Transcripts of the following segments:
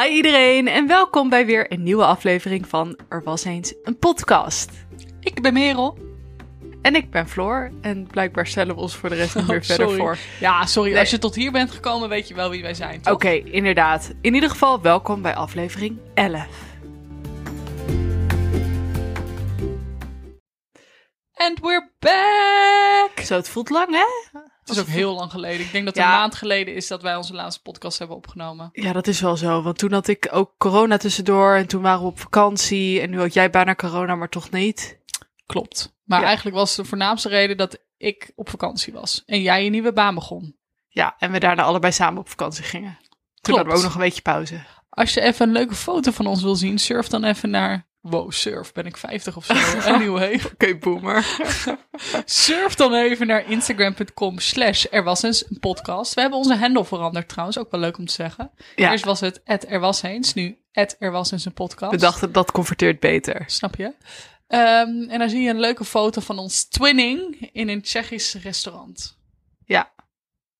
Hi iedereen en welkom bij weer een nieuwe aflevering van Er was eens een podcast. Ik ben Merel. En ik ben Floor en blijkbaar stellen we ons voor de rest niet Oh, meer verder voor. Ja, sorry. Nee. Als je tot hier bent gekomen, weet je wel wie wij zijn. toch? Oké, inderdaad. In ieder geval welkom bij aflevering 11. And we're back! Zo, het voelt lang hè? Het is ook heel lang geleden. Ik denk dat het Ja. een maand geleden is dat wij onze laatste podcast hebben opgenomen. Ja, dat is wel zo. Want toen had ik ook corona tussendoor en toen waren we op vakantie. En nu had jij bijna corona, maar toch niet. Klopt. Maar Ja. eigenlijk was de voornaamste reden dat ik op vakantie was. En jij een nieuwe baan begon. Ja, en we daarna allebei samen op vakantie gingen. Toen Klopt. hadden we ook nog een beetje pauze. Als je even een leuke foto van ons wil zien, surf dan even naar... Wow, surf, ben ik 50 of zo? Anyway. Oké, boomer. Surf dan even naar instagram.com slash er was eens een podcast. We hebben onze handle veranderd trouwens, ook wel leuk om te zeggen. Ja, Eerst was het er was eens, nu er was eens een podcast. we dachten dat converteert beter. Snap je? Ehm, en dan zie je een leuke foto van ons twinning in een Tsjechisch restaurant. Ja.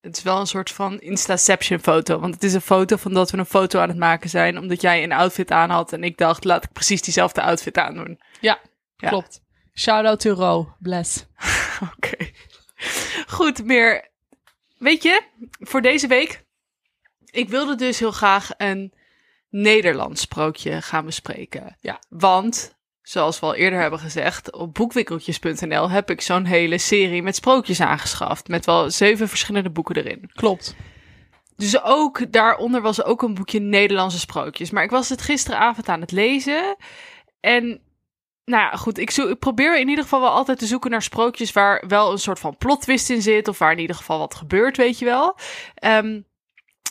Het is wel een soort van Instaception foto. Want het is een foto van dat we een foto aan het maken zijn. Omdat jij een outfit aan had. En ik dacht, laat ik precies diezelfde outfit aandoen. Ja, Ja. klopt. Shout out to Ro, bless. Oké. Goed, meer. Weet je, voor deze week. Ik wilde dus heel graag een Nederlands sprookje gaan bespreken. Ja. Want, zoals we al eerder hebben gezegd, op boekwinkeltjes.nl heb ik zo'n hele serie met sprookjes aangeschaft. Met wel zeven verschillende boeken erin. Klopt. Dus ook daaronder was ook een boekje Nederlandse sprookjes. Maar ik was het gisteravond aan het lezen. En nou ja, goed, ik, zo, ik probeer in ieder geval wel altijd te zoeken naar sprookjes waar wel een soort van plot twist in zit. Of waar in ieder geval wat gebeurt, weet je wel. Ehm,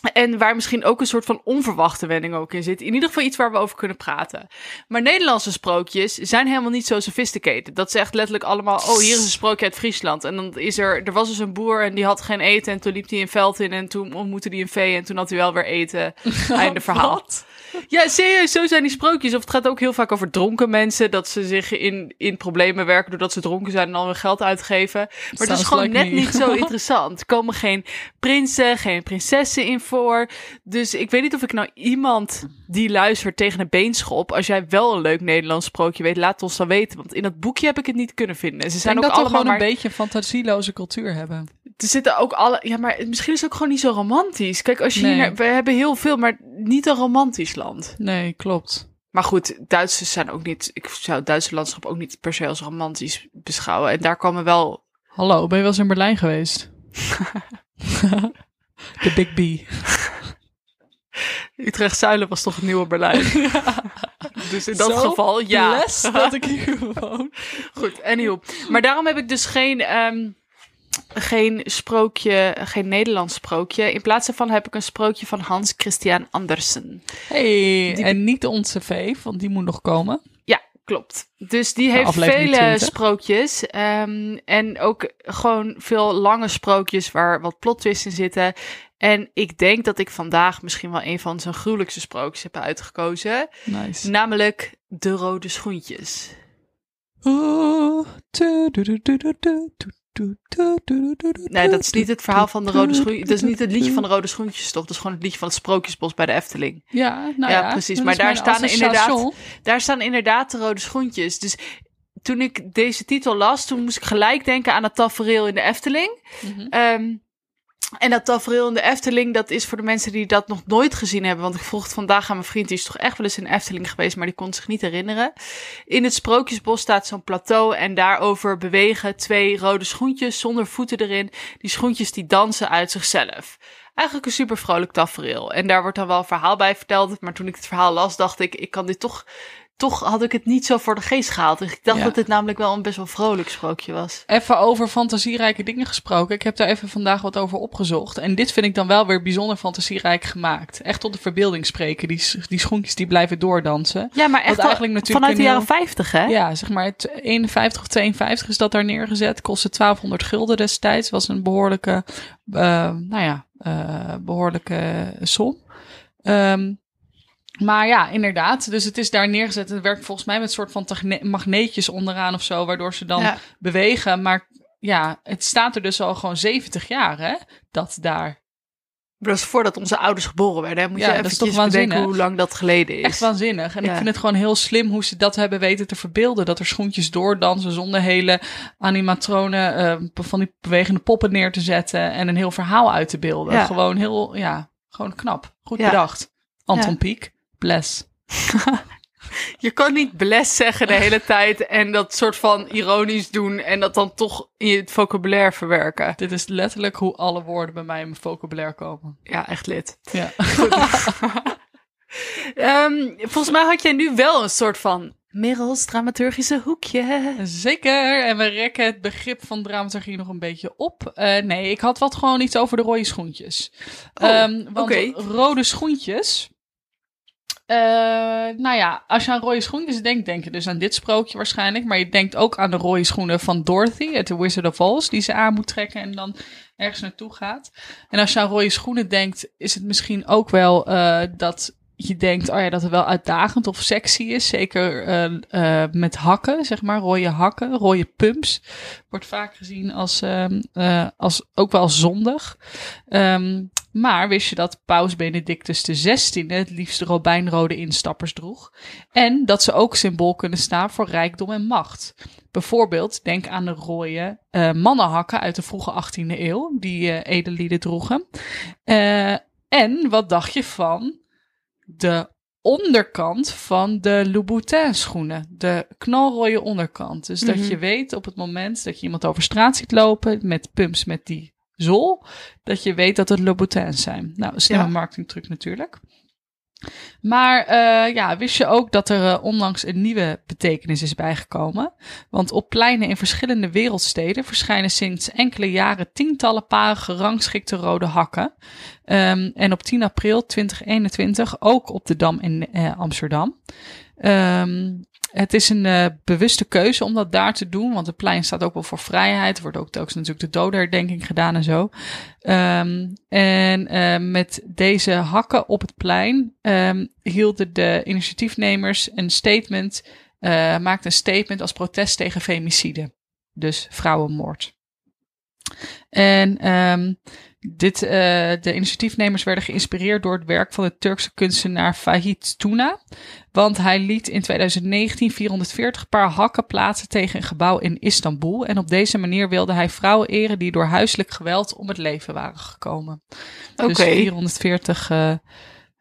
en waar misschien ook een soort van onverwachte wending ook in zit. In ieder geval iets waar we over kunnen praten. Maar Nederlandse sprookjes zijn helemaal niet zo sophisticated. Dat is echt letterlijk allemaal, oh, hier is een sprookje uit Friesland. En dan is er, er was dus een boer en die had geen eten. En toen liep hij een veld in en toen ontmoette hij een vee. En toen had hij wel weer eten. Einde verhaal. Wat? Ja, serieus, zo zijn die sprookjes. Of het gaat ook heel vaak over dronken mensen. Dat ze zich in, in problemen werken doordat ze dronken zijn en dan hun geld uitgeven. Maar het is Sounds gewoon like net me. niet zo interessant. Er komen geen prinsen, geen prinsessen in voor. Dus ik weet niet of ik nou iemand die luistert tegen een been schop. Als jij wel een leuk Nederlands sprookje weet, laat ons dan weten. Want in dat boekje heb ik het niet kunnen vinden. En ze zijn ook dat allemaal gewoon maar... een beetje fantasieloze cultuur hebben. Er zitten ook alle... Ja, maar misschien is het ook gewoon niet zo romantisch. Kijk, als je Nee. hier... We hebben heel veel, maar niet een romantisch land. Nee, klopt. Maar goed, Duitsers zijn ook niet. Ik zou het Duitse landschap ook niet per se als romantisch beschouwen. En daar komen wel. Hallo, ben je wel eens in Berlijn geweest? De Big B. Utrecht Zuilen was toch het nieuwe Berlijn. dus in dat Zo geval, ja. Les dat ik hier woon. Goed, anyhow. Maar daarom heb ik dus geen, ehm, geen sprookje, geen Nederlands sprookje. In plaats daarvan heb ik een sprookje van Hans Christian Andersen. Hey, Die- en niet onze V, want die moet nog komen. Klopt. Dus die heeft vele 20. sprookjes. ehm, en ook gewoon veel lange sprookjes waar wat plot twists in zitten. En ik denk dat ik vandaag misschien wel een van zijn gruwelijkste sprookjes heb uitgekozen. Nice. Namelijk De Rode Schoentjes. Nee, dat is niet het verhaal van de Rode Schoentjes. Dat is niet het liedje van de Rode Schoentjes, toch? Dat is gewoon het liedje van het Sprookjesbos bij de Efteling. Ja, nou ja, Ja, precies. Maar daar staan er inderdaad-. Daar staan inderdaad de rode schoentjes. Dus toen ik deze titel las, toen moest ik gelijk denken aan het tafereel in de Efteling. Mhm. Ehm, en dat tafereel in de Efteling, dat is voor de mensen die dat nog nooit gezien hebben. Want ik vroeg het vandaag aan mijn vriend, die is toch echt wel eens in Efteling geweest, maar die kon zich niet herinneren. In het Sprookjesbos staat zo'n plateau en daarover bewegen twee rode schoentjes zonder voeten erin. Die schoentjes die dansen uit zichzelf. Eigenlijk een super vrolijk tafereel. En daar wordt dan wel een verhaal bij verteld. Maar toen ik het verhaal las, dacht ik, ik kan dit toch... Toch had ik het niet zo voor de geest gehaald. Dus ik dacht Ja. dat dit namelijk wel een best wel vrolijk sprookje was. Even over fantasierijke dingen gesproken. Ik heb daar even vandaag wat over opgezocht. En dit vind ik dan wel weer bijzonder fantasierijk gemaakt. Echt tot de verbeelding spreken. Die, die schoentjes die blijven doordansen. Ja, maar echt eigenlijk natuurlijk vanuit de jaren heel- 50, hè? Ja, zeg maar het 51 of 52 is dat daar neergezet. Kostte 1200 gulden destijds. Was een behoorlijke, eh, nou ja, eh, behoorlijke som. Ehm, maar ja, inderdaad. Dus het is daar neergezet. Het werkt volgens mij met een soort van magneetjes onderaan of zo. Waardoor ze dan Ja. bewegen. Maar ja, het staat er dus al gewoon 70 jaar, hè? Dat daar Dat is voordat onze ouders geboren werden. hè? Moet Ja, je dat is toch bedenken waanzinnig? hoe lang dat geleden is. Echt waanzinnig. En Ja. ik vind het gewoon heel slim hoe ze dat hebben weten te verbeelden. Dat er schoentjes doordansen zonder hele animatronen eh, van die bewegende poppen neer te zetten. En een heel verhaal uit te beelden. Ja. Gewoon heel, ja, gewoon knap. Goed bedacht. Anton Ja. Pieck, bless. Je kan niet bless zeggen de hele tijd en dat soort van ironisch doen en dat dan toch in je vocabulaire verwerken. Dit is letterlijk hoe alle woorden bij mij in mijn vocabulaire komen. Ja, echt lid. Ja. Ehm, volgens mij had jij nu wel een soort van Merels dramaturgische hoekje. Zeker. En we rekken het begrip van dramaturgie nog een beetje op. Eh, nee, ik had wat gewoon iets over de rode schoentjes. Oh, Ehm, want oké. rode schoentjes. Eh, nou ja, als je aan rode schoentjes denkt, denk je dus aan dit sprookje waarschijnlijk. Maar je denkt ook aan de rode schoenen van Dorothy uit The Wizard of Oz. Die ze aan moet trekken en dan ergens naartoe gaat. En als je aan rode schoenen denkt, is het misschien ook wel eh, dat je denkt, oh ja, dat het wel uitdagend of sexy is. Zeker eh, eh, met hakken, zeg maar, rode hakken, rode pumps. Wordt vaak gezien als, ehm, eh, als ook wel zondig. Ehm, maar wist je dat Paus Benedictus XVI het liefst robijnrode instappers droeg? En dat ze ook symbool kunnen staan voor rijkdom en macht. Bijvoorbeeld, denk aan de rode mannenhakken uit de vroege 18e eeuw, die edellieden droegen. En wat dacht je van de onderkant van de Louboutin schoenen. De knalrode onderkant. Dus dat Mhm. je weet op het moment dat je iemand over straat ziet lopen met pumps met die zool, dat je weet dat het Louboutins zijn. Nou, slimme Ja. marketingtruc natuurlijk. Maar eh, ja, wist je ook dat er eh, onlangs een nieuwe betekenis is bijgekomen? Want op pleinen in verschillende wereldsteden verschijnen sinds enkele jaren tientallen paren gerangschikte rode hakken. Ehm, en op 10 april 2021 ook op de Dam in eh, Amsterdam. Ehm, het is een eh, bewuste keuze om dat daar te doen, want het plein staat ook wel voor vrijheid. Er wordt ook telkens natuurlijk de dodenherdenking gedaan en zo. Ehm, en eh, met deze hakken op het plein ehm, hielden de initiatiefnemers een statement, eh maakten een statement als protest tegen femicide. Dus vrouwenmoord. En ehm, dit, eh, de initiatiefnemers werden geïnspireerd door het werk van de Turkse kunstenaar Fahit Tuna. Want hij liet in 2019 440 paar hakken plaatsen tegen een gebouw in Istanbul. En op deze manier wilde hij vrouwen eren die door huiselijk geweld om het leven waren gekomen. Oké. Dus 440, eh,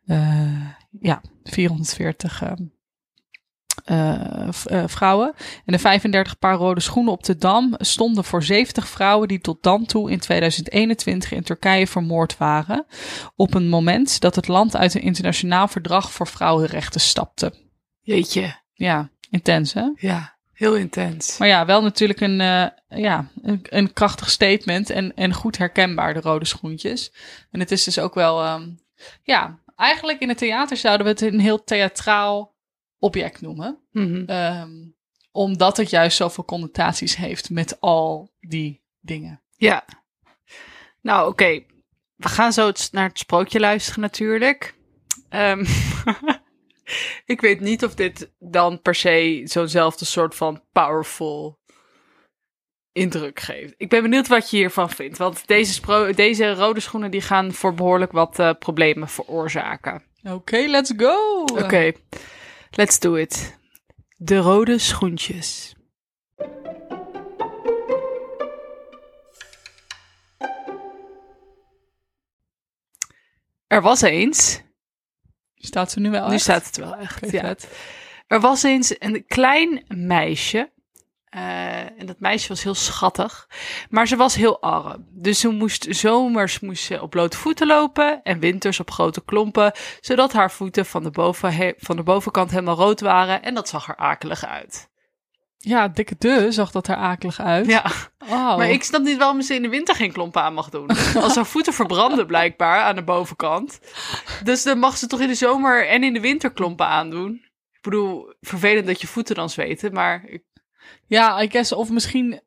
eh, ja, 440 eh, vrouwen. En de 35 paar rode schoenen op de Dam stonden voor 70 vrouwen die tot dan toe in 2021 in Turkije vermoord waren. Op een moment dat het land uit een internationaal verdrag voor vrouwenrechten stapte. Jeetje. Ja, intens hè? Ja, heel intens. Maar ja, wel natuurlijk een, eh, ja, een, een krachtig statement en, en goed herkenbaar, de rode schoentjes. En het is dus ook wel, ehm, ja, eigenlijk in het theater zouden we het een heel theatraal object noemen. Mhm. Ehm, omdat het juist zoveel connotaties heeft met al die dingen. Ja. Nou, oké. We gaan zo naar het sprookje luisteren natuurlijk. Ehm, ik weet niet of dit dan per se zo'nzelfde soort van powerful indruk geeft. Ik ben benieuwd wat je hiervan vindt. Want deze, deze rode schoenen die gaan voor behoorlijk wat eh, problemen veroorzaken. Oké, let's go! Oké, let's do it. De rode schoentjes. Er was eens, Staat ze nu wel nu staat het wel echt, ja. vet. Er was eens een klein meisje. Eh, en dat meisje was heel schattig. Maar ze was heel arm. Dus ze moest zomers moest ze op blote voeten lopen. En winters op grote klompen. Zodat haar voeten van de, boven, van de bovenkant helemaal rood waren. En dat zag er akelig uit. Ja, dikke de zag dat er akelig uit. Ja, maar ik snap niet waarom ze in de winter geen klompen aan mag doen. Als haar voeten verbranden blijkbaar aan de bovenkant. Dus dan mag ze toch in de zomer en in de winter klompen aandoen. Ik bedoel, vervelend dat je voeten dan zweten. Maar ik Ja, I guess, of misschien...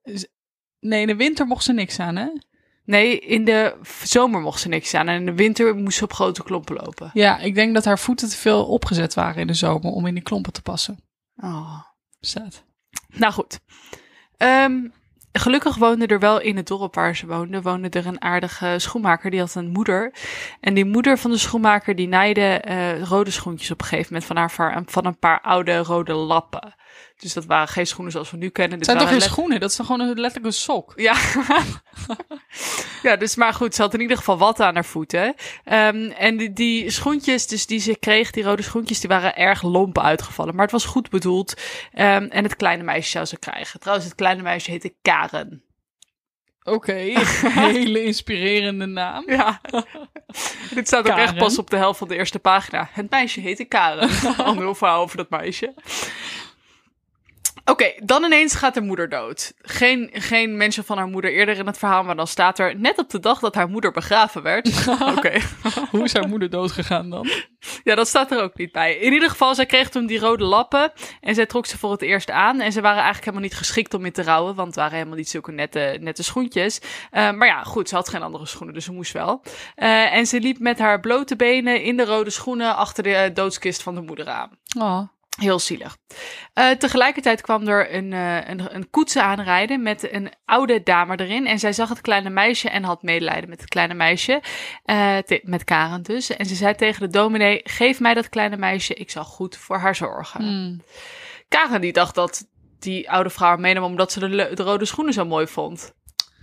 Nee, in de winter mocht ze niks aan, hè? Nee, in de zomer mocht ze niks aan. En in de winter moest ze op grote klompen lopen. Ja, ik denk dat haar voeten te veel opgezet waren in de zomer om in die klompen te passen. Oh. Zet. Nou goed. Ehm, gelukkig woonde er wel in het dorp waar ze woonde, woonde er een aardige schoenmaker. Die had een moeder. En die moeder van de schoenmaker, die naaide eh, rode schoentjes op een gegeven moment van, haar, va- van een paar oude rode lappen. Dus dat waren geen schoenen zoals we nu kennen. Het zijn toch waren geen schoenen? Dat is gewoon een letterlijk een sok? ja. ja, dus maar goed, ze had in ieder geval wat aan haar voeten. Ehm, en die, die schoentjes, dus die ze kreeg, die rode schoentjes, die waren erg lomp uitgevallen. Maar het was goed bedoeld. Ehm, en het kleine meisje zou ze krijgen. Trouwens, het kleine meisje heette Karen. Oké, hele inspirerende naam. Ja. Dit staat ook echt pas op de helft van de eerste pagina. Het meisje heette Karen. Al heel verhaal over dat meisje. Oké, dan ineens gaat haar moeder dood. Geen, geen mensen van haar moeder eerder in het verhaal, maar dan staat er net op de dag dat haar moeder begraven werd. Oké, Hoe is haar moeder doodgegaan dan? ja, dat staat er ook niet bij. In ieder geval, zij kreeg toen die rode lappen en zij trok ze voor het eerst aan. En ze waren eigenlijk helemaal niet geschikt om in te rouwen, want het waren helemaal niet zulke nette, nette schoentjes. Eh, maar ja, goed, ze had geen andere schoenen, dus ze moest wel. Eh, en ze liep met haar blote benen in de rode schoenen achter de eh, doodskist van de moeder aan. Oh. Heel zielig. Eh, tegelijkertijd kwam er een, eh, een, een koets aanrijden met een oude dame erin. En zij zag het kleine meisje en had medelijden met het kleine meisje. eh, met Karen dus. En ze zei tegen de dominee, geef mij dat kleine meisje, ik zal goed voor haar zorgen. Hmm. Karen die dacht dat die oude vrouw meenam omdat ze de, de rode schoenen zo mooi vond.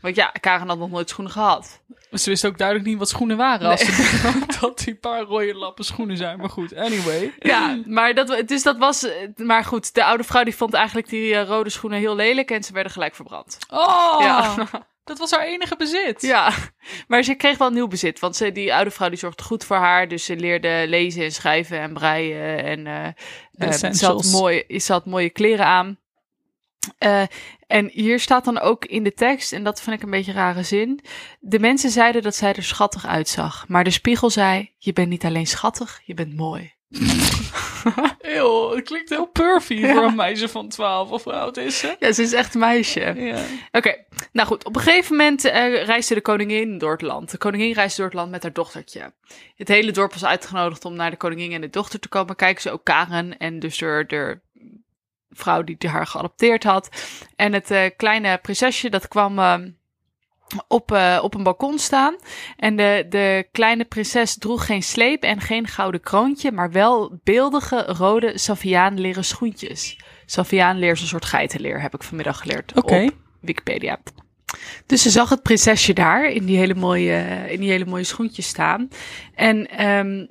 Want ja, Karen had nog nooit schoenen gehad. Ze wist ook duidelijk niet wat schoenen waren. Als ze dat die paar rode lappen schoenen zijn. Maar goed, anyway. Ja, maar dat, dus dat was. Maar goed, de oude vrouw die vond eigenlijk die eh, rode schoenen heel lelijk en ze werden gelijk verbrand. Oh, Ja. dat was haar enige bezit. Ja, maar ze kreeg wel nieuw bezit. Want ze, die oude vrouw die zorgde goed voor haar. Dus ze leerde lezen en schrijven en breien. En eh, ze, had mooi, ze had mooie kleren aan. Eh, en hier staat dan ook in de tekst, en dat vind ik een beetje een rare zin. De mensen zeiden dat zij er schattig uitzag. Maar de spiegel zei: Je bent niet alleen schattig, je bent mooi. Eeuw, het klinkt heel pervy Ja. voor een meisje van 12 of hoe oud is ze? Ja, ze is echt een meisje. Ja. Oké, nou goed. Op een gegeven moment eh, reisde de koningin door het land. De koningin reisde door het land met haar dochtertje. Het hele dorp was uitgenodigd om naar de koningin en de dochter te komen kijken. Ze ook Karen en dus de, de vrouw die haar geadopteerd had. En het eh, kleine prinsesje dat kwam eh, op, eh, op een balkon staan. En de, de kleine prinses droeg geen sleep en geen gouden kroontje, maar wel beeldige rode Saviaan-leren schoentjes. Saviaan-leer is een soort geitenleer, heb ik vanmiddag geleerd op Wikipedia. Dus ze zag het prinsesje daar in die hele mooie, in die hele mooie schoentjes staan. En ehm,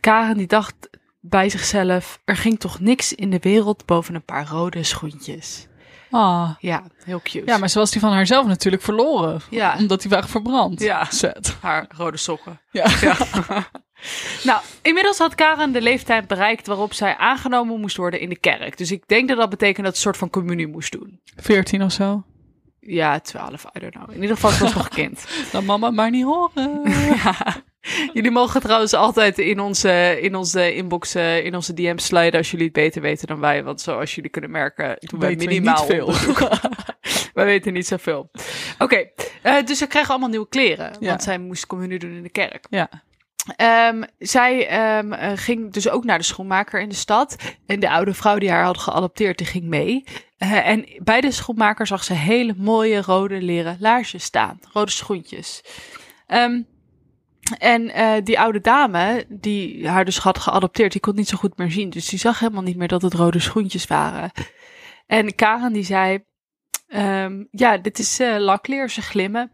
Karen die dacht bij zichzelf, er ging toch niks in de wereld boven een paar rode schoentjes. Ah. Ja, heel cute. Ja, maar ze was die van haarzelf natuurlijk verloren. Ja. Omdat die waren verbrand. Ja. Zet. haar rode sokken. Ja. Nou, inmiddels had Karen de leeftijd bereikt waarop zij aangenomen moest worden in de kerk. Dus ik denk dat dat betekent dat ze een soort van communie moest doen. 14 of zo. Ja, 12, I don't know. In ieder geval, ze was nog kind. Dan mama maar niet horen. ja. Jullie mogen trouwens altijd in onze, in onze inbox, eh, in onze DM's sliden als jullie het beter weten dan wij. Want zoals jullie kunnen merken, doen wij Weten we minimaal niet veel. wij weten niet zoveel. Oké, eh, dus ze kregen allemaal nieuwe kleren. Ja. Want zij moest communie doen in de kerk. Ja. Ehm, zij ehm, eh, ging dus ook naar de schoenmaker in de stad. En de oude vrouw die haar had geadopteerd, die ging mee. En bij de schoenmaker zag ze hele mooie rode leren laarsjes staan. Rode schoentjes. Ehm, en eh, die oude dame, die haar dus had geadopteerd, die kon niet zo goed meer zien. Dus die zag helemaal niet meer dat het rode schoentjes waren. En Karen die zei, ehm, ja, dit is eh, lakleer, ze glimmen.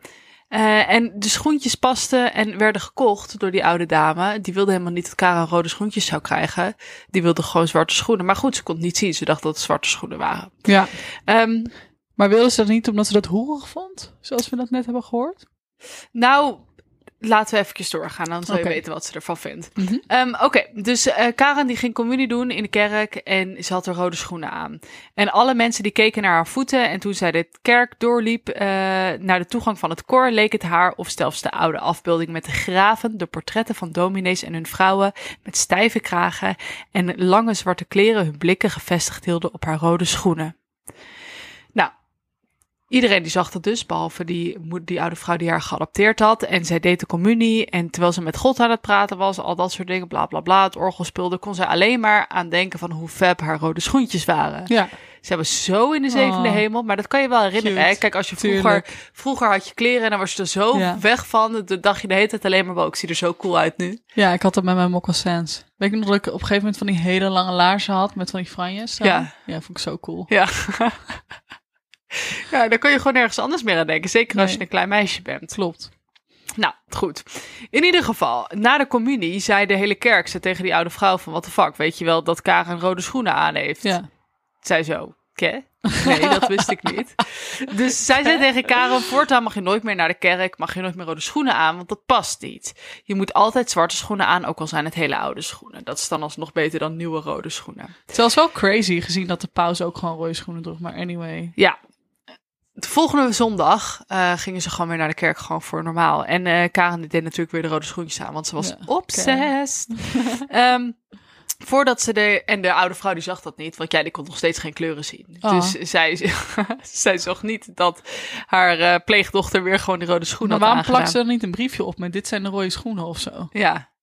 Eh, en de schoentjes pasten en werden gekocht door die oude dame. Die wilde helemaal niet dat Karen rode schoentjes zou krijgen. Die wilde gewoon zwarte schoenen. Maar goed, ze kon het niet zien. Ze dacht dat het zwarte schoenen waren. ja. Ehm, Maar wilde ze dat niet omdat ze dat hoerig vond? Zoals we dat net hebben gehoord? nou, laten we eventjes doorgaan. Dan zal je weten wat ze ervan vindt. Mhm. Ehm, Oké, dus eh, Karen die ging communie doen in de kerk en ze had er rode schoenen aan. En alle mensen die keken naar haar voeten en toen zij de kerk doorliep eh, naar de toegang van het koor, leek het haar of zelfs de oude afbeelding met de graven, de portretten van dominees en hun vrouwen met stijve kragen en lange zwarte kleren hun blikken gevestigd hielden op haar rode schoenen. Iedereen die zag dat dus, behalve die, die oude vrouw die haar geadopteerd had. En zij deed de communie. En terwijl ze met God aan het praten was, al dat soort dingen, bla bla bla, het orgel speelde, kon zij alleen maar aan denken van hoe fab haar rode schoentjes waren. Ja, Ze was zo in de zevende Oh. hemel, maar dat kan je wel herinneren. Hè? Kijk, als je vroeger, tuurlijk. vroeger had je kleren en dan was je er zo Ja. weg van. Dan dacht je de hele tijd alleen maar, wow, ik zie er zo cool uit nu. Ja, ik had dat met mijn moccasins. Weet ik nog dat ik op een gegeven moment van die hele lange laarzen had met van die franjes? Ja. Ja, vond ik zo cool. Ja. ja, dan kun je gewoon nergens anders meer aan denken. Zeker als Nee. je een klein meisje bent. Klopt. Nou, goed. In ieder geval, na de communie zei de hele kerk ze tegen die oude vrouw van... What the fuck, weet je wel dat Karen rode schoenen aan heeft? Ja. Zij zo, Ke? Nee, dat wist ik niet. Dus zij zei tegen Karen, voortaan mag je nooit meer naar de kerk, mag je nooit meer rode schoenen aan, want dat past niet. Je moet altijd zwarte schoenen aan, ook al zijn het hele oude schoenen. Dat is dan alsnog beter dan nieuwe rode schoenen. Het was wel crazy gezien dat de paus ook gewoon rode schoenen droeg. Maar anyway. Ja. De volgende zondag eh, gingen ze gewoon weer naar de kerk, gewoon voor normaal. En eh, Karen die deed natuurlijk weer de rode schoentjes aan, want ze was Ja, obsessed. Ehm, voordat ze de... En de oude vrouw die zag dat niet, want jij die kon nog steeds geen kleuren zien. Oh. Dus zij, zij zag niet dat haar eh, pleegdochter weer gewoon die rode schoenen Maar had waarom plakt ze dan niet een briefje op met dit zijn de rode schoenen of zo? Ja.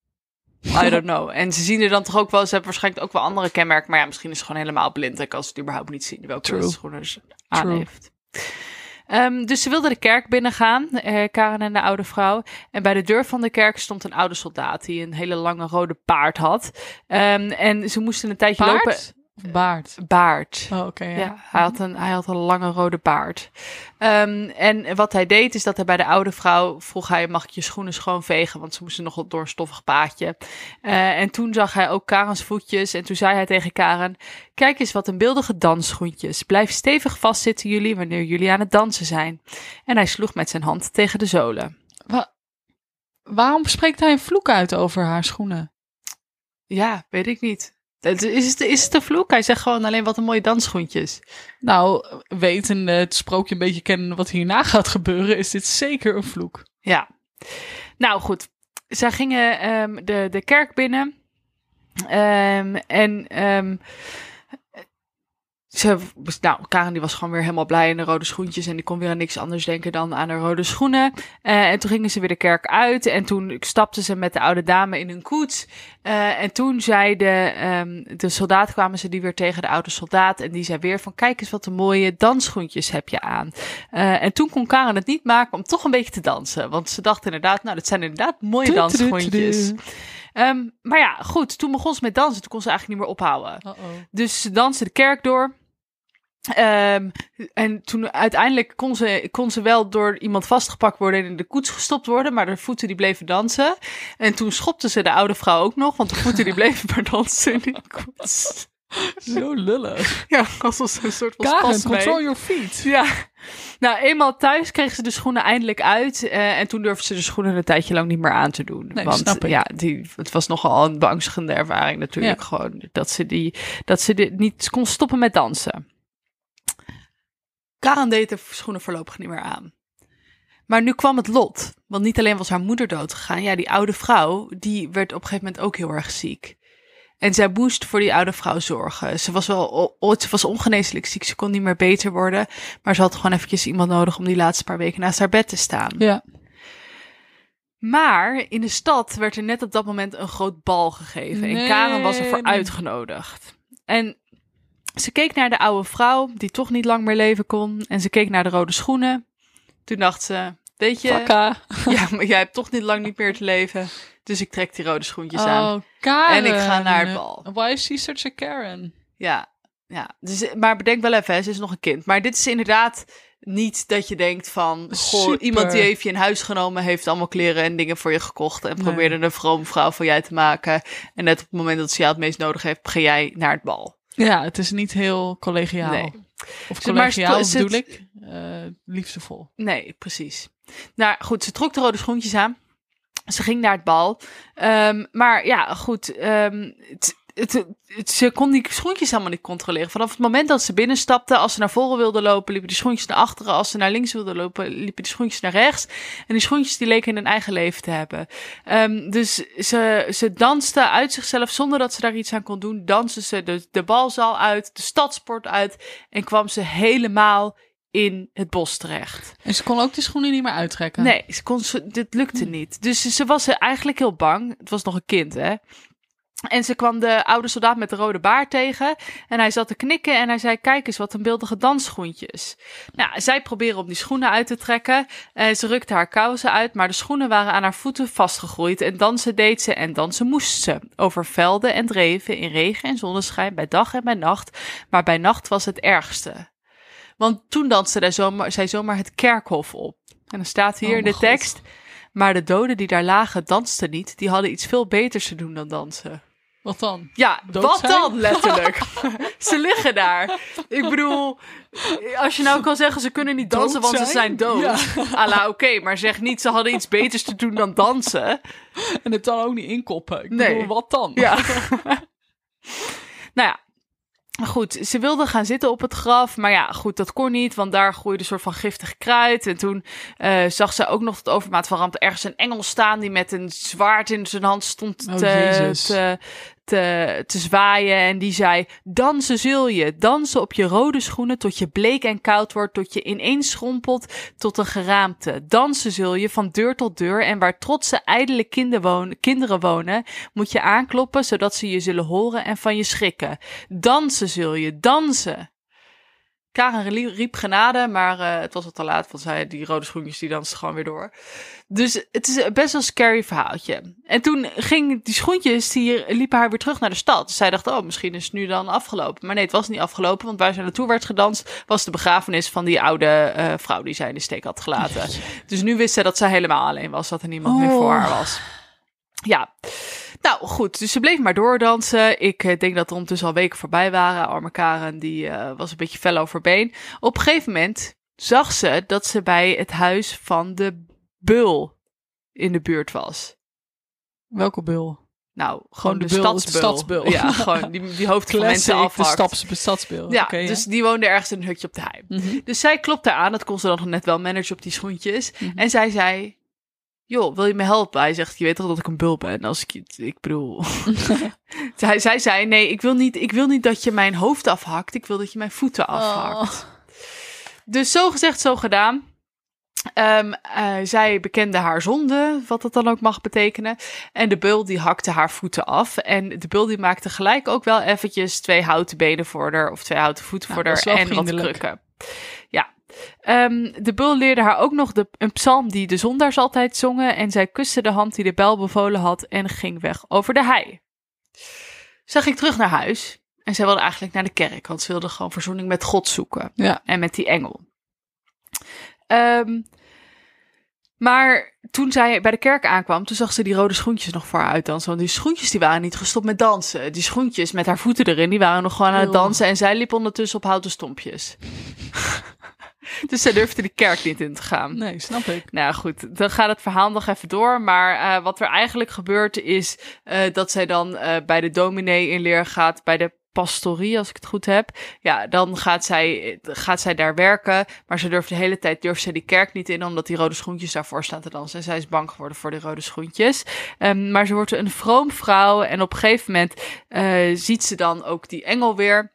I don't know. En ze zien er dan toch ook wel, ze hebben waarschijnlijk ook wel andere kenmerken. Maar ja, misschien is ze gewoon helemaal blind. Ik kan ze het überhaupt niet zien welke True. schoenen ze aan True. heeft. Ehm, dus ze wilde de kerk binnengaan, eh, Karen en de oude vrouw. En bij de deur van de kerk stond een oude soldaat die een hele lange rode paard had. Ehm, en ze moesten een tijdje lopen. Of baard? Baard. Oh, oké. ja. Ja, hij, had een, hij had een lange rode baard. Ehm, en wat hij deed, is dat hij bij de oude vrouw vroeg hij, mag ik je schoenen schoonvegen? Want ze moesten nogal door een stoffig paadje. Eh, en toen zag hij ook Karens voetjes en toen zei hij tegen Karen, kijk eens wat een beeldige dansschoentjes. Blijf stevig vastzitten jullie wanneer jullie aan het dansen zijn. En hij sloeg met zijn hand tegen de zolen. Wa- waarom spreekt hij een vloek uit over haar schoenen? Ja, weet ik niet. Is het, is het een vloek? Hij zegt gewoon alleen wat een mooie dansschoentjes. Nou, wetende het sprookje een beetje kennen wat hierna gaat gebeuren, is dit zeker een vloek. Ja. Nou goed, zij gingen ehm, de, de kerk binnen. Ehm, en ehm, ze, nou, Karen die was gewoon weer helemaal blij in de rode schoentjes. En die kon weer aan niks anders denken dan aan de rode schoenen. Eh, en toen gingen ze weer de kerk uit. En toen stapten ze met de oude dame in hun koets. Eh, en toen zei de, ehm, de soldaat, kwamen ze die weer tegen de oude soldaat. En die zei weer van, kijk eens wat een mooie dansschoentjes heb je aan. Eh, en toen kon Karen het niet maken om toch een beetje te dansen. Want ze dacht inderdaad, nou, dat zijn inderdaad mooie dansschoentjes. Ehm, maar ja, goed, toen begon ze met dansen. Toen kon ze eigenlijk niet meer ophouden. Uh-oh. Dus ze danste de kerk door. Ehm, en toen uiteindelijk kon ze, kon ze wel door iemand vastgepakt worden en in de koets gestopt worden, maar de voeten die bleven dansen. En toen schopte ze de oude vrouw ook nog, want de voeten die bleven maar dansen in die koets. Zo lullig. Ja, alsof ze een soort van Karen, control your feet. Ja. Nou, eenmaal thuis kreeg ze de schoenen eindelijk uit. eh, en toen durfde ze de schoenen een tijdje lang niet meer aan te doen. Nee, Want snap ik. ja, die, het was nogal een beangstigende ervaring natuurlijk. Ja. Gewoon dat ze, die, dat ze die niet kon stoppen met dansen. Karen deed de schoenen voorlopig niet meer aan. Maar nu kwam het lot. Want niet alleen was haar moeder dood gegaan. Ja, die oude vrouw, die werd op een gegeven moment ook heel erg ziek. En zij moest voor die oude vrouw zorgen. Ze was wel ooit, ze was ongeneeslijk ziek. Ze kon niet meer beter worden. Maar ze had gewoon eventjes iemand nodig om die laatste paar weken naast haar bed te staan. Ja. Maar in de stad werd er net op dat moment een groot bal gegeven. En Karen was ervoor nee. uitgenodigd. En ze keek naar de oude vrouw, die toch niet lang meer leven kon. En ze keek naar de rode schoenen. Toen dacht ze, weet je, Fakka. ja, maar jij hebt toch niet lang niet meer te leven. Dus ik trek die rode schoentjes aan. Oh, Karen. En ik ga naar het bal. Why is she such a Karen? Ja, ja. Dus, maar bedenk wel even, hè, ze is nog een kind. Maar dit is inderdaad niet dat je denkt van... Goh, Super. iemand die heeft je in huis genomen... heeft allemaal kleren en dingen voor je gekocht... en Nee. probeerde een vrome vrouw van jij te maken. En net op het moment dat ze jou het meest nodig heeft... ga jij naar het bal. Ja, het is niet heel collegiaal. Nee. Of maar collegiaal ze- bedoel ik. eh, liefdevol. Nee, precies. Nou goed, ze trok de rode schoentjes aan. Ze ging naar het bal. Ehm, maar ja, goed. het, het, het- ze kon die schoentjes helemaal niet controleren. Vanaf het moment dat ze binnenstapte, als ze naar voren wilde lopen, liepen die schoentjes naar achteren. Als ze naar links wilde lopen, liepen die schoentjes naar rechts. En die schoentjes die leken een eigen leven te hebben. Ehm, dus ze, ze danste uit zichzelf zonder dat ze daar iets aan kon doen. Danste ze de, de balzaal uit, de stadsport uit. En kwam ze helemaal in het bos terecht. En ze kon ook de schoenen niet meer uittrekken. Nee, ze kon, ze, dit lukte niet. Dus ze, ze was eigenlijk heel bang. Het was nog een kind, hè. En ze kwam de oude soldaat met de rode baard tegen. En hij zat te knikken en hij zei: Kijk eens, wat een beeldige dansschoentjes. Nou, zij probeerde om die schoenen uit te trekken. En ze rukte haar kousen uit, maar de schoenen waren aan haar voeten vastgegroeid. En dansen deed ze en dansen moest ze. Over velden en dreven, in regen en zonneschijn, bij dag en bij nacht. Maar bij nacht was het ergste. Want toen danste zij zomaar, zij zomaar het kerkhof op. En dan staat hier Oh, in de God. tekst. Maar de doden die daar lagen dansten niet. Die hadden iets veel beters te doen dan dansen. Wat dan? Ja, Dood wat zijn? dan letterlijk? ze liggen daar. Ik bedoel, als je nou kan zeggen ze kunnen niet dansen, Dood want ze zijn? dood. Ja. Ala, oké, maar zeg niet ze hadden iets beters te doen dan dansen. En het dan ook niet inkoppen. Ik Nee. bedoel, wat dan? Ja. nou ja. Goed, ze wilde gaan zitten op het graf, maar ja, goed, dat kon niet, want daar groeide een soort van giftig kruid. En toen eh, zag ze ook nog tot overmaat van ramp ergens een engel staan die met een zwaard in zijn hand stond Oh, te, te, te zwaaien. En die zei, dansen zul je, dansen op je rode schoenen tot je bleek en koud wordt, tot je ineens schrompelt tot een geraamte. Dansen zul je van deur tot deur en waar trotse ijdele kinderen wonen, moet je aankloppen zodat ze je zullen horen en van je schrikken. Dansen zul je, dansen. Karen rie- riep genade, maar eh, het was al te laat, want zij, die rode schoentjes die dansten gewoon weer door. Dus het is best wel een scary verhaaltje. En toen ging die schoentjes, die liepen haar weer terug naar de stad. Dus zij dacht, oh, misschien is het nu dan afgelopen. Maar nee, het was niet afgelopen, want waar ze naartoe werd gedanst, was de begrafenis van die oude eh, vrouw die zij in de steek had gelaten. Dus nu wist zij dat zij helemaal alleen was, dat er niemand meer voor Oh. haar was. Ja, nou goed, dus ze bleef maar doordansen. Ik eh, denk dat er ondertussen al weken voorbij waren. Arme Karen, die eh, was een beetje fel over been. Op een gegeven moment zag ze dat ze bij het huis van de bul in de buurt was. Welke bul? Nou, gewoon de de, bul, stadsbul. de stadsbul. Ja, gewoon die, die hoofd van mensen de afhakt. stads, stadsbul. Ja, dus die woonde ergens in een hutje op de hei. Mhm. Dus zij klopte aan, dat kon ze dan nog net wel managen op die schoentjes. Mhm. En zij zei, joh, wil je me helpen? Hij zegt, je weet toch dat ik een bul ben? Als ik, ik bedoel... zij, zij zei, nee, ik wil, niet, ik wil niet dat je mijn hoofd afhakt. Ik wil dat je mijn voeten afhakt. Oh. Dus zo gezegd, zo gedaan. Ehm, eh, zij bekende haar zonde, wat dat dan ook mag betekenen. En de bul die hakte haar voeten af. En de bul die maakte gelijk ook wel eventjes twee houten benen voor haar. Of twee houten voeten Nou, voor haar. En wat krukken. Ja. Ehm, de bul leerde haar ook nog de, een psalm die de zondaars altijd zongen. En zij kuste de hand die de bel bevolen had en ging weg over de hei. Zij ging terug naar huis. En zij wilde eigenlijk naar de kerk. Want ze wilde gewoon verzoening met God zoeken Ja. en met die engel. Ehm, maar toen zij bij de kerk aankwam, toen zag ze die rode schoentjes nog voor haar uitdansen. Want die schoentjes die waren niet gestopt met dansen. Die schoentjes met haar voeten erin, die waren nog gewoon aan het dansen. En zij liep ondertussen op houten stompjes. dus zij durfde die kerk niet in te gaan. Nee, snap ik. Nou goed, dan gaat het verhaal nog even door. Maar eh, wat er eigenlijk gebeurt is eh, dat zij dan eh, bij de dominee in leer gaat, bij de pastorie, als ik het goed heb. Ja, dan gaat zij, gaat zij daar werken. Maar ze durft de hele tijd durft ze die kerk niet in, omdat die rode schoentjes daarvoor staan te dansen. En zij is bang geworden voor die rode schoentjes. Ehm, maar ze wordt een vroom vrouw. En op een gegeven moment eh, ziet ze dan ook die engel weer.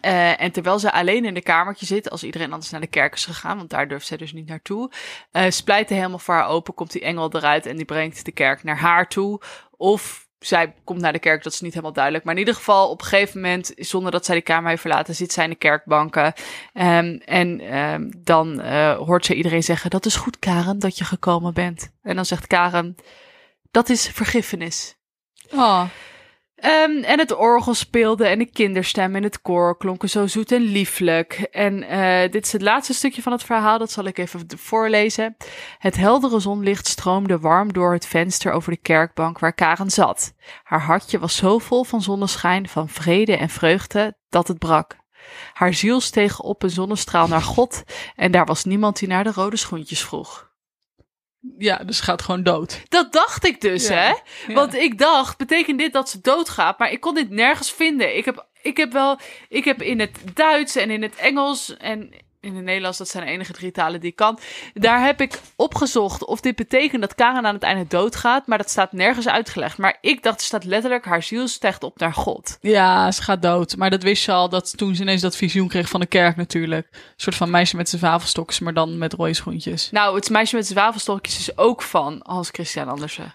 Eh, en terwijl ze alleen in de kamertje zit, als iedereen anders naar de kerk is gegaan, want daar durft zij dus niet naartoe, eh splijt hij helemaal voor haar open, komt die engel eruit en die brengt de kerk naar haar toe. Of zij komt naar de kerk, dat is niet helemaal duidelijk. Maar in ieder geval, op een gegeven moment, zonder dat zij de kamer heeft verlaten, zit zij in de kerkbanken. Ehm, en ehm, dan eh, hoort ze iedereen zeggen, dat is goed Karen, dat je gekomen bent. En dan zegt Karen, dat is vergiffenis. Oh, Ehm, en het orgel speelde en de kinderstem in het koor klonken zo zoet en lieflijk. En eh, dit is het laatste stukje van het verhaal, dat zal ik even voorlezen. Het heldere zonlicht stroomde warm door het venster over de kerkbank waar Karen zat. Haar hartje was zo vol van zonneschijn, van vrede en vreugde, dat het brak. Haar ziel steeg op een zonnestraal naar God en daar was niemand die naar de rode schoentjes vroeg. Ja, dus gaat gewoon dood. Dat dacht ik dus, Ja. hè? Ja. Want ik dacht, betekent dit dat ze doodgaat? Maar ik kon dit nergens vinden. Ik heb, ik heb wel, ik heb in het Duits en in het Engels en in het Nederlands, dat zijn de enige drie talen die ik kan. Daar heb ik opgezocht of dit betekent dat Karen aan het einde doodgaat. Maar dat staat nergens uitgelegd. Maar ik dacht, er staat letterlijk haar ziel stijgt op naar God. Ja, ze gaat dood. Maar dat wist je al dat toen ze ineens dat visioen kreeg van de kerk natuurlijk. Een soort van meisje met zijn zwavelstokjes, maar dan met rode schoentjes. Nou, het meisje met zwavelstokjes is ook van Hans Christian Andersen.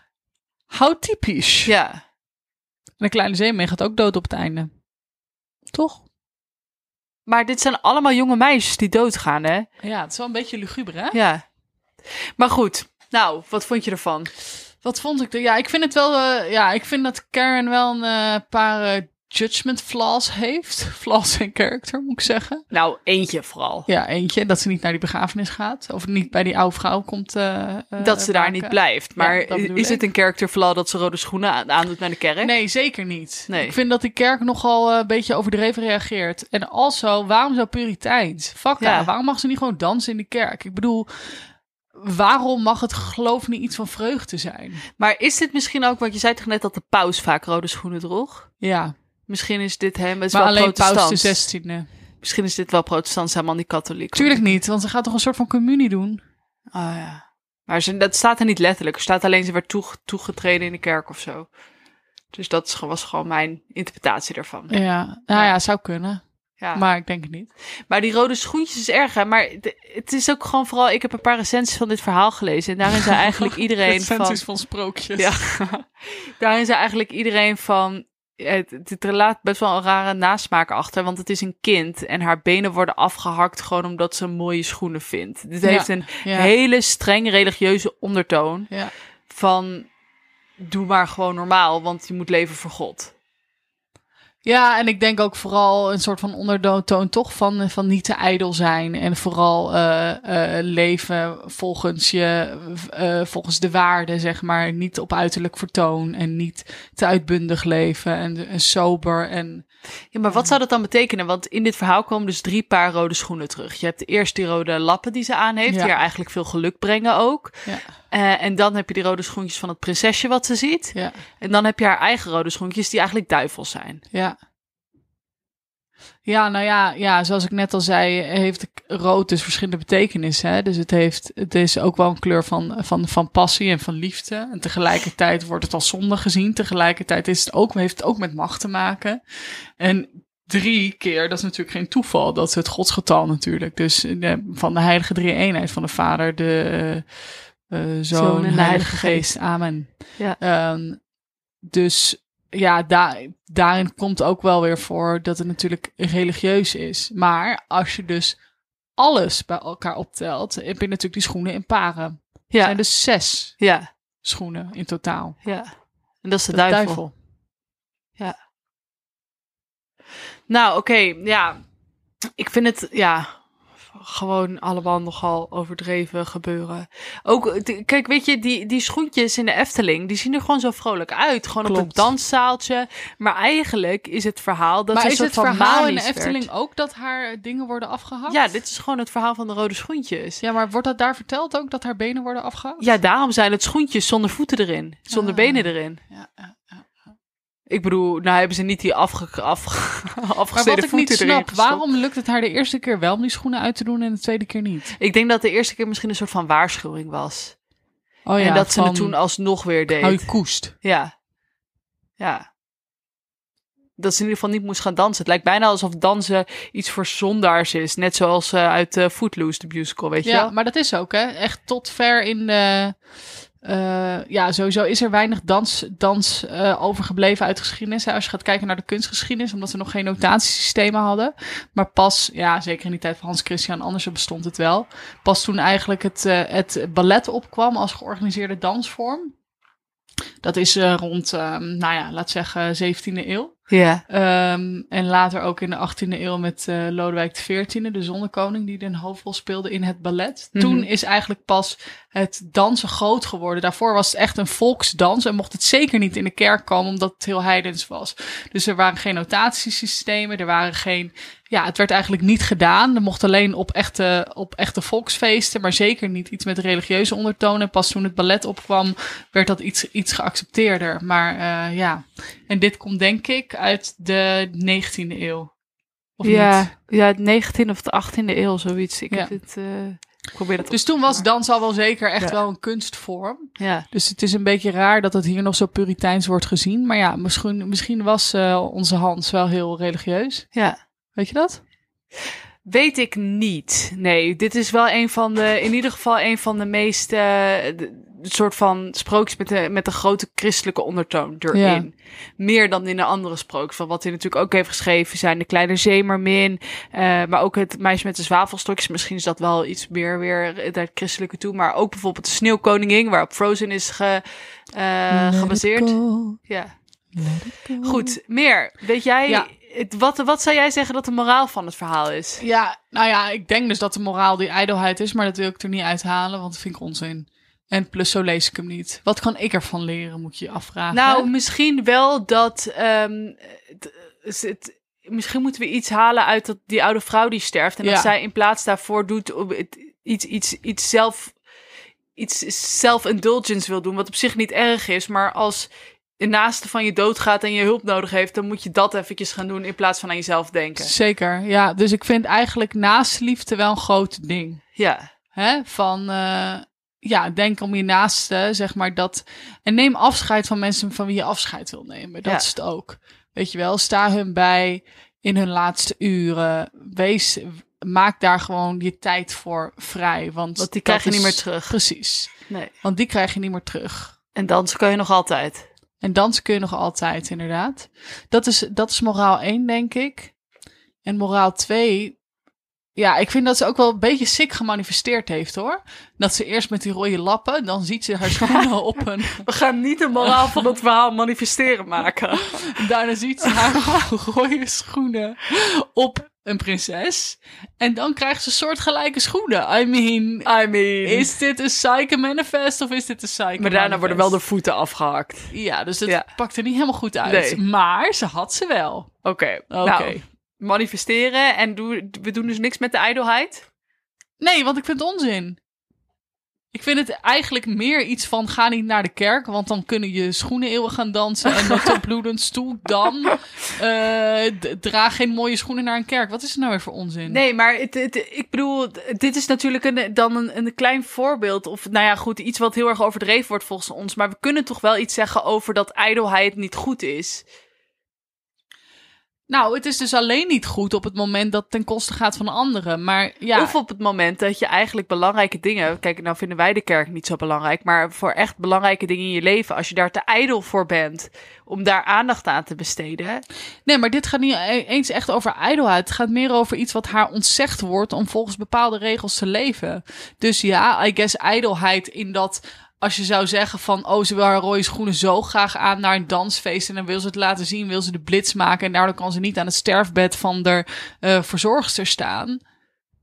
How typisch. Ja. En de kleine zeemeer gaat ook dood op het einde. Toch? Maar dit zijn allemaal jonge meisjes die doodgaan, hè? Ja, het is wel een beetje luguber, hè? Ja. Maar goed, nou, wat vond je ervan? Wat vond ik er? Ja, ik vind het wel. eh, ja, ik vind dat Karen wel een eh, paar eh, judgment flaws heeft. Flaws in character, moet ik zeggen. Nou, eentje vooral. Ja, eentje. Dat ze niet naar die begrafenis gaat. Of niet bij die oude vrouw komt. eh, eh, dat ze daar niet blijft. Maar Ja, is ik. het een character flaw dat ze rode schoenen aan- aandoet naar de kerk? Nee, zeker niet. Nee. Ik vind dat die kerk nogal eh, een beetje overdreven reageert. En also, waarom zo puriteins? Fuck Ja. Waarom mag ze niet gewoon dansen in de kerk? Ik bedoel, waarom mag het geloof niet iets van vreugde zijn? Maar is dit misschien ook, want je zei toch net dat de paus vaak rode schoenen droeg? Ja, Misschien is dit hem, het is maar wel alleen Paus de 16e. Misschien is dit wel protestant, helemaal niet katholiek. Tuurlijk niet, want ze gaat toch een soort van communie doen? Oh ja. Maar ze, dat staat er niet letterlijk. Er staat alleen ze werd toege- toegetreden in de kerk of zo. Dus dat was gewoon mijn interpretatie daarvan. Ja, nou ja, zou kunnen. Ja. Maar, Maar ik denk het niet. die rode schoentjes is erg, hè? Maar het is ook gewoon vooral... Ik heb een paar recensies van dit verhaal gelezen. En daarin zei eigenlijk iedereen van... Recensies van sprookjes. Ja. Daarin zei eigenlijk iedereen van. Het, het laat best wel een rare nasmaak achter, want het is een kind en haar benen worden afgehakt gewoon omdat ze mooie schoenen vindt. Dit Ja, heeft een ja. hele streng religieuze ondertoon Ja. van doe maar gewoon normaal, want je moet leven voor God. Ja, en ik denk ook vooral een soort van ondertoon toch van, van niet te ijdel zijn. En vooral eh, eh, leven volgens je, eh, volgens de waarden, zeg maar. Niet op uiterlijk vertoon en niet te uitbundig leven en, en sober. En Ja, maar wat zou dat dan betekenen? Want in dit verhaal komen dus drie paar rode schoenen terug. Je hebt eerst die rode lappen die ze aan heeft, Ja. die haar eigenlijk veel geluk brengen ook. ja, Eh, en dan heb je die rode schoentjes van het prinsesje wat ze ziet. ja, En dan heb je haar eigen rode schoentjes die eigenlijk duivels zijn. ja. Ja, nou ja, ja, zoals ik net al zei, heeft rood dus verschillende betekenissen. Hè? Dus het, heeft, het is ook wel een kleur van, van, van passie en van liefde. En tegelijkertijd wordt het als zonde gezien. Tegelijkertijd is het ook, heeft het ook met macht te maken. En drie keer, dat is natuurlijk geen toeval. Dat is het godsgetal natuurlijk. Dus de, van de heilige drie eenheid van de vader, de eh, eh, zoon en de heilige geest. Amen. Ja. Ehm, dus ja, daar, daarin komt ook wel weer voor dat het natuurlijk religieus is. Maar als je dus alles bij elkaar optelt, heb je natuurlijk die schoenen in paren. Er Ja, zijn dus zes ja, schoenen in totaal. ja. En dat is de duivel. Nou, oké, ja. Ik vind het, ja, gewoon allemaal nogal overdreven gebeuren. Ook, kijk, weet je, die, die schoentjes in de Efteling, die zien er gewoon zo vrolijk uit. Gewoon op het danszaaltje. Maar eigenlijk is het verhaal dat maar is een het soort van verhaal in de Efteling werd. ook dat haar dingen worden afgehakt? Ja, dit is gewoon het verhaal van de rode schoentjes. Ja, maar wordt dat daar verteld ook, dat haar benen worden afgehakt? Ja, daarom zijn het schoentjes zonder voeten erin. Zonder Ah. benen erin. Ja, ja, ja. Ik bedoel, nou hebben ze niet die afge, afge, Maar afgesneden wat ik niet snap, waarom lukt het haar de eerste keer wel om die schoenen uit te doen en de tweede keer niet? Ik denk dat de eerste keer misschien een soort van waarschuwing was. Oh en dat ze het toen alsnog weer deed. hou je koest. Ja. Ja. Dat ze in ieder geval niet moest gaan dansen. Het lijkt bijna alsof dansen iets voor zondaars is. Net zoals eh, uit eh, Footloose, de musical, weet je Ja, wel? maar dat is ook, hè. Echt tot ver in de... eh, ja, sowieso is er weinig dans, dans eh, overgebleven uit de geschiedenis. Als je gaat kijken naar de kunstgeschiedenis, omdat ze nog geen notatiesystemen hadden. Maar pas, ja, zeker in die tijd van Hans Christian Andersen bestond het wel. Pas toen eigenlijk het, eh, het ballet opkwam als georganiseerde dansvorm. Dat is rond, ehm, nou ja, laat zeggen 17e eeuw. Ja. Ehm, en later ook in de 18e eeuw met eh, Lodewijk XIV, de zonnekoning, die een hoofdrol speelde in het ballet. Mhm. Toen is eigenlijk pas het dansen groot geworden. Daarvoor was het echt een volksdans en mocht het zeker niet in de kerk komen, omdat het heel heidens was. Dus er waren geen notatiesystemen, er waren geen... Ja, het werd eigenlijk niet gedaan. Er mocht alleen op echte, op echte volksfeesten, maar zeker niet iets met religieuze ondertonen. Pas toen het ballet opkwam, werd dat iets, iets geaccepteerder. Maar eh, ja, en dit komt denk ik uit de 19e eeuw. Of ja, niet? ja, het 19e of de 18e eeuw, zoiets. Ik Ja. heb het, eh, ik probeer het Dus toen was dans al wel zeker echt Ja. wel een kunstvorm. Ja. Dus het is een beetje raar dat het hier nog zo puriteins wordt gezien. Maar ja, misschien, misschien was eh, onze Hans wel heel religieus. ja. Weet je dat? Weet ik niet. Nee, dit is wel een van de, in ieder geval een van de meest, eh, de soort van sprookjes met de, met de grote christelijke ondertoon erin. Meer dan in de andere sprookjes. Van wat hij natuurlijk ook heeft geschreven zijn de kleine zeemermin. eh, maar ook het meisje met de zwavelstokjes. Misschien is dat wel iets meer weer naar het christelijke toe. Maar ook bijvoorbeeld de sneeuwkoningin, waarop Frozen is ge, eh, gebaseerd. Ja. Goed, meer. Weet jij, Ja. het- wat, wat zou jij zeggen dat de moraal van het verhaal is? Ja, nou ja, ik denk dus dat de moraal die ijdelheid is, maar dat wil ik er niet uithalen, want dat vind ik onzin. En plus, zo lees ik hem niet. Wat kan ik ervan leren, moet je je afvragen. Nou, hè? misschien wel dat. ehm, het, is het- misschien moeten we iets halen uit dat, die oude vrouw die sterft. En Ja. dat zij in plaats daarvoor doet iets, iets, iets zelf. Iets self-indulgence wil doen. Wat op zich niet erg is. Maar als de naaste van je doodgaat en je hulp nodig heeft. dan moet je dat eventjes gaan doen in plaats van aan jezelf denken. Zeker, ja. Dus ik vind eigenlijk naast liefde wel een groot ding. Ja, Hè? Van, eh, ja, denk om je naaste, zeg maar dat. En neem afscheid van mensen van wie je afscheid wil nemen. Dat Ja. is het ook. Weet je wel, sta hun bij in hun laatste uren. Wees, maak daar gewoon je tijd voor vrij. Want, want die krijg je niet meer terug. Precies. Nee. Want die krijg je niet meer terug. En dansen kan je nog altijd. En dansen kun je nog altijd, inderdaad. Dat is, dat is moraal 1, denk ik. En moraal 2. Ja, ik vind dat ze ook wel een beetje sick gemanifesteerd heeft, hoor. Dat ze eerst met die rode lappen, dan ziet ze haar schoenen op een... We gaan niet de moraal van het verhaal manifesteren maken. Daarna ziet ze haar rode schoenen op een prinses. En dan krijgt ze soortgelijke schoenen. I mean, I mean. is dit een Psyche manifest of is dit een Psyche maar daarna worden wel de voeten afgehakt. Ja, dus het Ja. pakt er niet helemaal goed uit. Nee. Maar ze had ze wel. Oké. Oké. Nou, manifesteren en doe, we doen dus niks met de ijdelheid. Nee, want ik vind het onzin. Ik vind het eigenlijk meer iets van ga niet naar de kerk, want dan kunnen je schoenen eeuwig gaan dansen en met een bloedend stoel dan eh, draag geen mooie schoenen naar een kerk. Wat is er nou weer voor onzin? Nee, maar het, het, ik bedoel, dit is natuurlijk een, dan een, een klein voorbeeld. Of nou ja, goed, iets wat heel erg overdreven wordt volgens ons. Maar we kunnen toch wel iets zeggen over dat ijdelheid niet goed is. Nou, het is dus alleen niet goed op het moment dat het ten koste gaat van anderen. Maar ja, Of op het moment dat je eigenlijk belangrijke dingen. Kijk, nou vinden wij de kerk niet zo belangrijk. Maar voor echt belangrijke dingen in je leven. Als je daar te ijdel voor bent. Om daar aandacht aan te besteden. nee, maar dit gaat niet e- eens echt over ijdelheid. Het gaat meer over iets wat haar ontzegd wordt om volgens bepaalde regels te leven. Dus ja, I guess ijdelheid in dat als je zou zeggen van, oh, ze wil haar rode schoenen zo graag aan naar een dansfeest en dan wil ze het laten zien, wil ze de blitz maken en daardoor kan ze niet aan het sterfbed van de eh, verzorgster staan.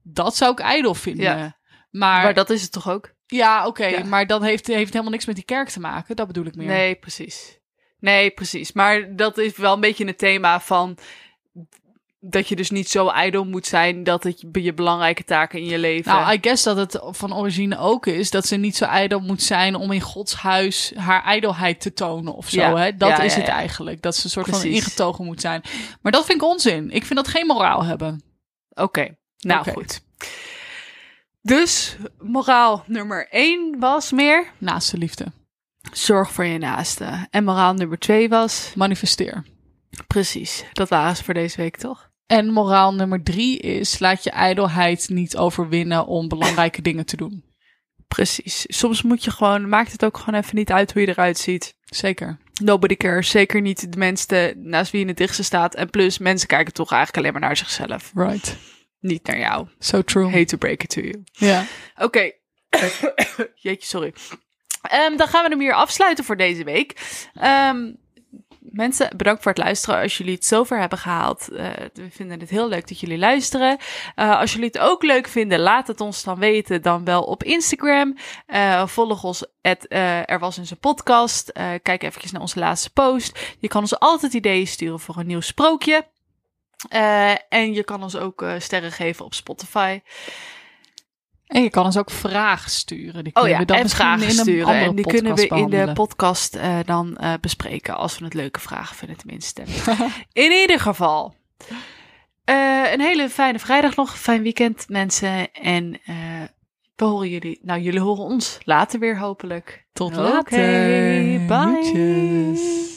Dat zou ik ijdel vinden. Ja. Maar, Maar dat is het toch ook? ja, oké, Ja. maar dat heeft, heeft helemaal niks met die kerk te maken. Dat bedoel ik meer. Nee, precies. Nee, precies. Maar dat is wel een beetje het thema van dat je dus niet zo ijdel moet zijn dat het je, je belangrijke taken in je leven. Nou, I guess dat het van origine ook is dat ze niet zo ijdel moet zijn om in Gods huis haar ijdelheid te tonen of zo. Ja. Hè? Dat Ja, is ja, het eigenlijk. Dat ze een soort van ingetogen moet zijn. Maar dat vind ik onzin. Ik vind dat geen moraal hebben. Oké, nou goed. Dus moraal nummer 1 was meer Naast de liefde. zorg voor je naaste. En moraal nummer 2 was Manifesteer. precies. Dat waren ze voor deze week toch? En moraal nummer drie is: laat je ijdelheid niet overwinnen om belangrijke dingen te doen. Precies. Soms moet je gewoon, maakt het ook gewoon even niet uit hoe je eruit ziet. Zeker. Nobody cares. Zeker niet de mensen naast wie je het dichtste staat. En plus, mensen kijken toch eigenlijk alleen maar naar zichzelf. Right. Niet naar jou. So true. Hate to break it to you. Ja. Oké. Jeetje, sorry. Ehm, dan gaan we hem hier afsluiten voor deze week. Ehm, mensen, bedankt voor het luisteren. Als jullie het zover hebben gehaald, eh, we vinden het heel leuk dat jullie luisteren. Eh, als jullie het ook leuk vinden, laat het ons dan weten. Dan wel op Instagram. Eh, volg ons, at, er was in zijn podcast. Kijk even naar onze laatste post. Je kan ons altijd ideeën sturen voor een nieuw sprookje. En je kan ons ook sterren geven op Spotify. En je kan ons ook vragen sturen. Die Oh kunnen ja, we dan en vragen in sturen. En die kunnen we in de podcast eh, dan eh, bespreken. Als we het leuke vragen vinden, tenminste. in ieder geval. Eh, een hele fijne vrijdag nog. Fijn weekend, mensen. En we horen jullie. Nou, jullie horen ons later weer hopelijk. Tot later. bye.